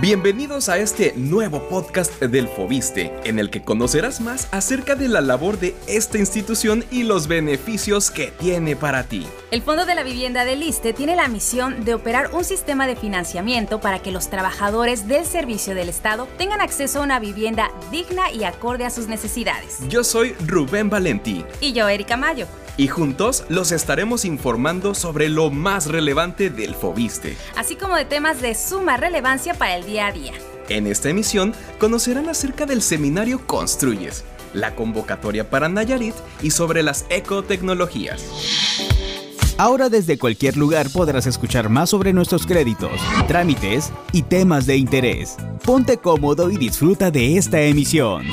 Bienvenidos a este nuevo podcast del Fobiste, en el que conocerás más acerca de la labor de esta institución y los beneficios que tiene para ti. El Fondo de la Vivienda del ISTE tiene la misión de operar un sistema de financiamiento para que los trabajadores del servicio del Estado tengan acceso a una vivienda digna y acorde a sus necesidades. Yo soy Rubén Valentí. Y yo, Erika Mayo y juntos los estaremos informando sobre lo más relevante del Fobiste, así como de temas de suma relevancia para el día a día. En esta emisión conocerán acerca del seminario Construyes, la convocatoria para Nayarit y sobre las ecotecnologías. Ahora desde cualquier lugar podrás escuchar más sobre nuestros créditos, trámites y temas de interés. Ponte cómodo y disfruta de esta emisión.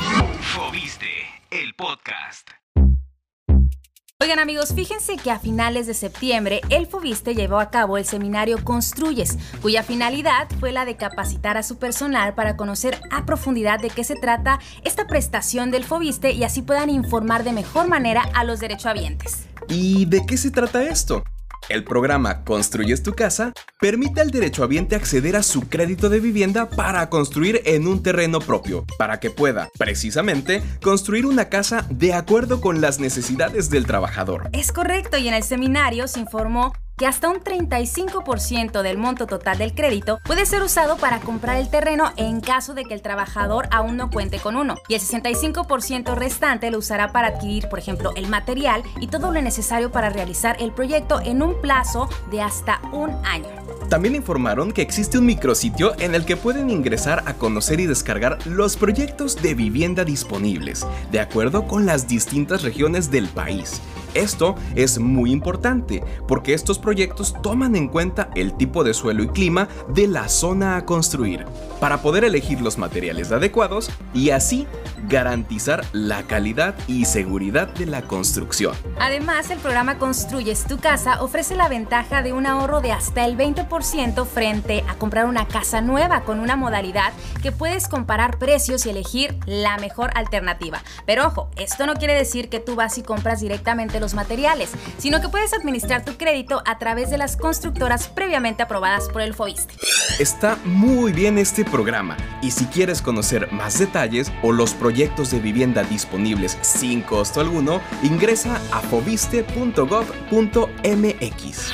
Oigan amigos, fíjense que a finales de septiembre el Fobiste llevó a cabo el seminario Construyes, cuya finalidad fue la de capacitar a su personal para conocer a profundidad de qué se trata esta prestación del Fobiste y así puedan informar de mejor manera a los derechohabientes. ¿Y de qué se trata esto? El programa Construyes tu casa permite al derechohabiente acceder a su crédito de vivienda para construir en un terreno propio, para que pueda, precisamente, construir una casa de acuerdo con las necesidades del trabajador. Es correcto, y en el seminario se informó que hasta un 35% del monto total del crédito puede ser usado para comprar el terreno en caso de que el trabajador aún no cuente con uno, y el 65% restante lo usará para adquirir, por ejemplo, el material y todo lo necesario para realizar el proyecto en un plazo de hasta un año. También informaron que existe un micrositio en el que pueden ingresar a conocer y descargar los proyectos de vivienda disponibles, de acuerdo con las distintas regiones del país. Esto es muy importante porque estos proyectos toman en cuenta el tipo de suelo y clima de la zona a construir para poder elegir los materiales adecuados y así garantizar la calidad y seguridad de la construcción. Además, el programa Construyes tu casa ofrece la ventaja de un ahorro de hasta el 20% frente a comprar una casa nueva con una modalidad que puedes comparar precios y elegir la mejor alternativa. Pero ojo, esto no quiere decir que tú vas y compras directamente los materiales, sino que puedes administrar tu crédito a través de las constructoras previamente aprobadas por el FOISTE. Está muy bien este programa y si quieres conocer más detalles o los proyectos de vivienda disponibles sin costo alguno, ingresa a fobiste.gov.mx.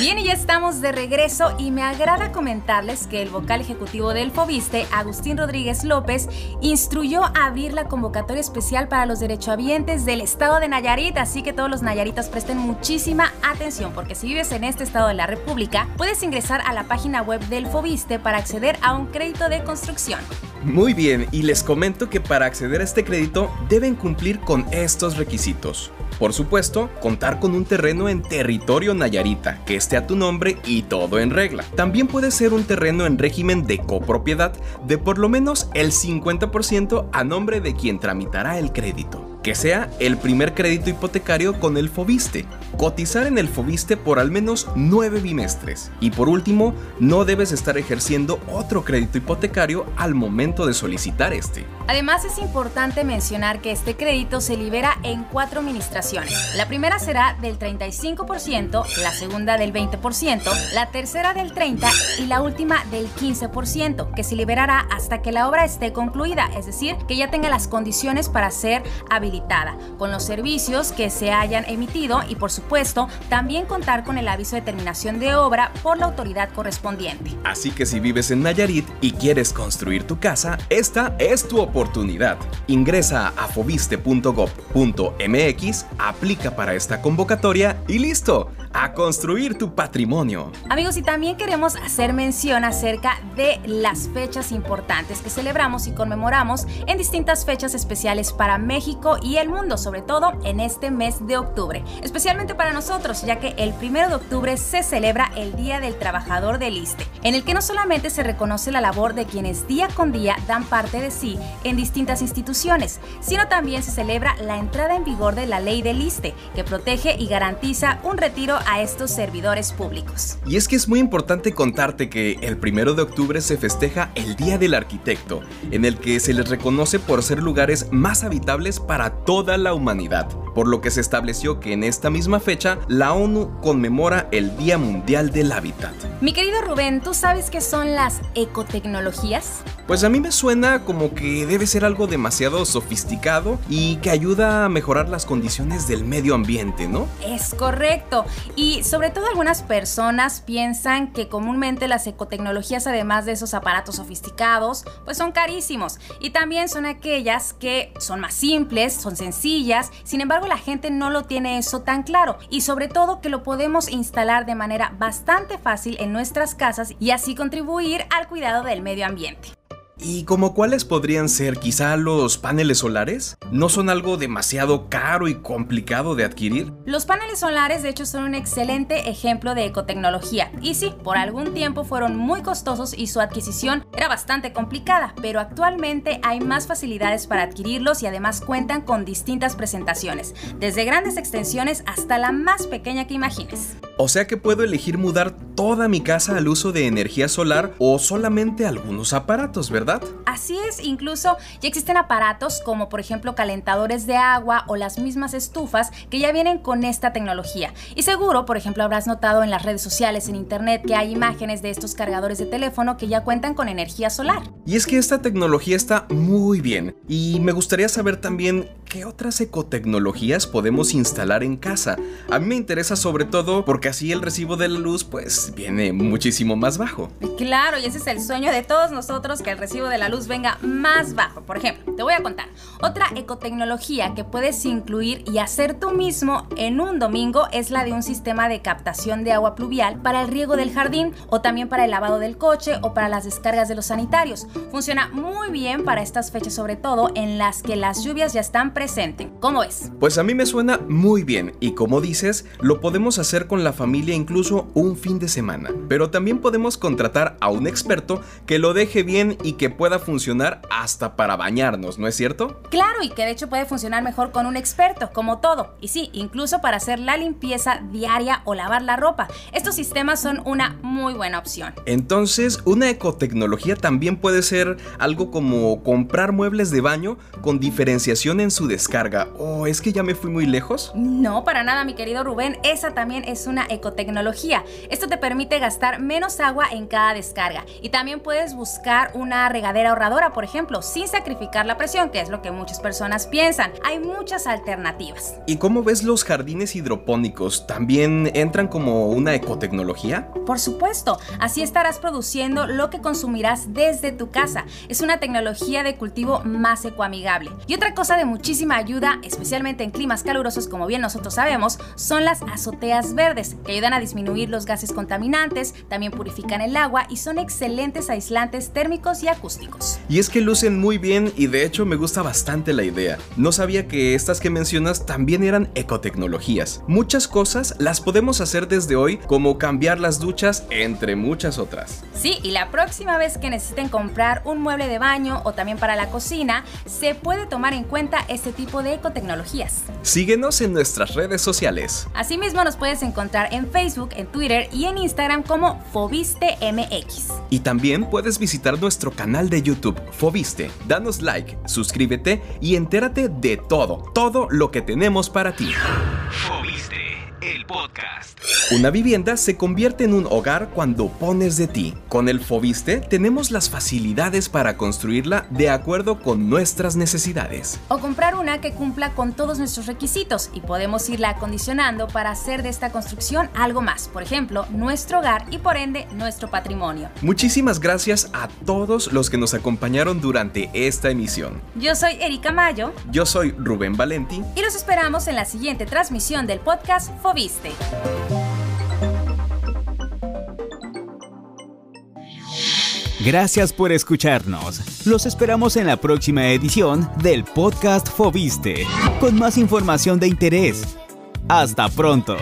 Bien, y ya estamos de regreso y me agrada comentarles que el vocal ejecutivo del Fobiste, Agustín Rodríguez López, instruyó a abrir la convocatoria especial para los derechohabientes del estado de Nayarit, así que todos los nayaritas presten muchísima atención, porque si vives en este estado de la República, puedes ingresar a la página web del Fobiste para acceder a un crédito de construcción. Muy bien, y les comento que para acceder a este crédito deben cumplir con estos requisitos. Por supuesto, contar con un terreno en territorio Nayarita, que esté a tu nombre y todo en regla. También puede ser un terreno en régimen de copropiedad de por lo menos el 50% a nombre de quien tramitará el crédito que sea el primer crédito hipotecario con el Fobiste, cotizar en el Fobiste por al menos nueve bimestres y por último, no debes estar ejerciendo otro crédito hipotecario al momento de solicitar este. Además es importante mencionar que este crédito se libera en cuatro administraciones. La primera será del 35%, la segunda del 20%, la tercera del 30% y la última del 15%, que se liberará hasta que la obra esté concluida, es decir, que ya tenga las condiciones para ser habilitada con los servicios que se hayan emitido y por supuesto también contar con el aviso de terminación de obra por la autoridad correspondiente. Así que si vives en Nayarit y quieres construir tu casa, esta es tu oportunidad. Ingresa a fobiste.gov.mx, aplica para esta convocatoria y listo a construir tu patrimonio. Amigos, y también queremos hacer mención acerca de las fechas importantes que celebramos y conmemoramos en distintas fechas especiales para México y el mundo, sobre todo en este mes de octubre. Especialmente para nosotros, ya que el primero de octubre se celebra el Día del Trabajador del ISTE, en el que no solamente se reconoce la labor de quienes día con día dan parte de sí en distintas instituciones, sino también se celebra la entrada en vigor de la ley del ISTE, que protege y garantiza un retiro a estos servidores públicos. Y es que es muy importante contarte que el primero de octubre se festeja el Día del Arquitecto, en el que se les reconoce por ser lugares más habitables para toda la humanidad, por lo que se estableció que en esta misma fecha la ONU conmemora el Día Mundial del Hábitat. Mi querido Rubén, ¿tú sabes qué son las ecotecnologías? Pues a mí me suena como que debe ser algo demasiado sofisticado y que ayuda a mejorar las condiciones del medio ambiente, ¿no? Es correcto. Y sobre todo algunas personas piensan que comúnmente las ecotecnologías, además de esos aparatos sofisticados, pues son carísimos. Y también son aquellas que son más simples, son sencillas. Sin embargo, la gente no lo tiene eso tan claro. Y sobre todo que lo podemos instalar de manera bastante fácil en nuestras casas y así contribuir al cuidado del medio ambiente. ¿Y como cuáles podrían ser quizá los paneles solares? ¿No son algo demasiado caro y complicado de adquirir? Los paneles solares de hecho son un excelente ejemplo de ecotecnología. Y sí, por algún tiempo fueron muy costosos y su adquisición era bastante complicada, pero actualmente hay más facilidades para adquirirlos y además cuentan con distintas presentaciones, desde grandes extensiones hasta la más pequeña que imagines. O sea que puedo elegir mudar toda mi casa al uso de energía solar o solamente algunos aparatos, ¿verdad? Así es, incluso ya existen aparatos como por ejemplo calentadores de agua o las mismas estufas que ya vienen con esta tecnología. Y seguro, por ejemplo, habrás notado en las redes sociales, en internet, que hay imágenes de estos cargadores de teléfono que ya cuentan con energía solar. Y es que esta tecnología está muy bien. Y me gustaría saber también qué otras ecotecnologías podemos instalar en casa. A mí me interesa sobre todo porque así el recibo de la luz pues viene muchísimo más bajo. Claro, y ese es el sueño de todos nosotros, que el recibo de la luz venga más bajo. Por ejemplo, te voy a contar, otra ecotecnología que puedes incluir y hacer tú mismo en un domingo es la de un sistema de captación de agua pluvial para el riego del jardín o también para el lavado del coche o para las descargas de los sanitarios. Funciona muy bien para estas fechas sobre todo en las que las lluvias ya están presentes. ¿Cómo es? Pues a mí me suena muy bien y como dices, lo podemos hacer con la familia incluso un fin de semana. Pero también podemos contratar a un experto que lo deje bien y que pueda funcionar hasta para bañarnos, ¿no es cierto? Claro, y que de hecho puede funcionar mejor con un experto, como todo. Y sí, incluso para hacer la limpieza diaria o lavar la ropa. Estos sistemas son una muy buena opción. Entonces, una ecotecnología también puede ser algo como comprar muebles de baño con diferenciación en su descarga. ¿O es que ya me fui muy lejos? No, para nada, mi querido Rubén. Esa también es una ecotecnología. Esto te permite gastar menos agua en cada descarga. Y también puedes buscar una regadera ahorradora, por ejemplo, sin sacrificar la presión, que es lo que muchas personas piensan. Hay muchas alternativas. ¿Y cómo ves los jardines hidropónicos? ¿También entran como una ecotecnología? Por supuesto, así estarás produciendo lo que consumirás desde tu casa. Es una tecnología de cultivo más ecoamigable. Y otra cosa de muchísima ayuda, especialmente en climas calurosos como bien nosotros sabemos, son las azoteas verdes, que ayudan a disminuir los gases contaminantes, también purifican el agua y son excelentes aislantes térmicos y acústicos. Y es que lucen muy bien y de hecho me gusta bastante la idea. No sabía que estas que mencionas también eran ecotecnologías. Muchas cosas las podemos hacer desde hoy, como cambiar las duchas, entre muchas otras. Sí, y la próxima vez que necesiten comprar un mueble de baño o también para la cocina, se puede tomar en cuenta este tipo de ecotecnologías. Síguenos en nuestras redes sociales. Asimismo nos puedes encontrar en Facebook, en Twitter y en Instagram como FobisteMX. Y también puedes visitar nuestro canal de YouTube, Fobiste. Danos like, suscríbete y entérate de todo, todo lo que tenemos para ti. Fobiste, el podcast. Una vivienda se convierte en un hogar cuando pones de ti. Con el Fobiste tenemos las facilidades para construirla de acuerdo con nuestras necesidades. O comprar una que cumpla con todos nuestros requisitos y podemos irla acondicionando para hacer de esta construcción algo más, por ejemplo, nuestro hogar y por ende nuestro patrimonio. Muchísimas gracias a todos los que nos acompañaron durante esta emisión. Yo soy Erika Mayo Yo soy Rubén Valenti. y los esperamos en la siguiente transmisión del podcast Fobiste. Gracias por escucharnos. Los esperamos en la próxima edición del podcast Fobiste, con más información de interés. Hasta pronto.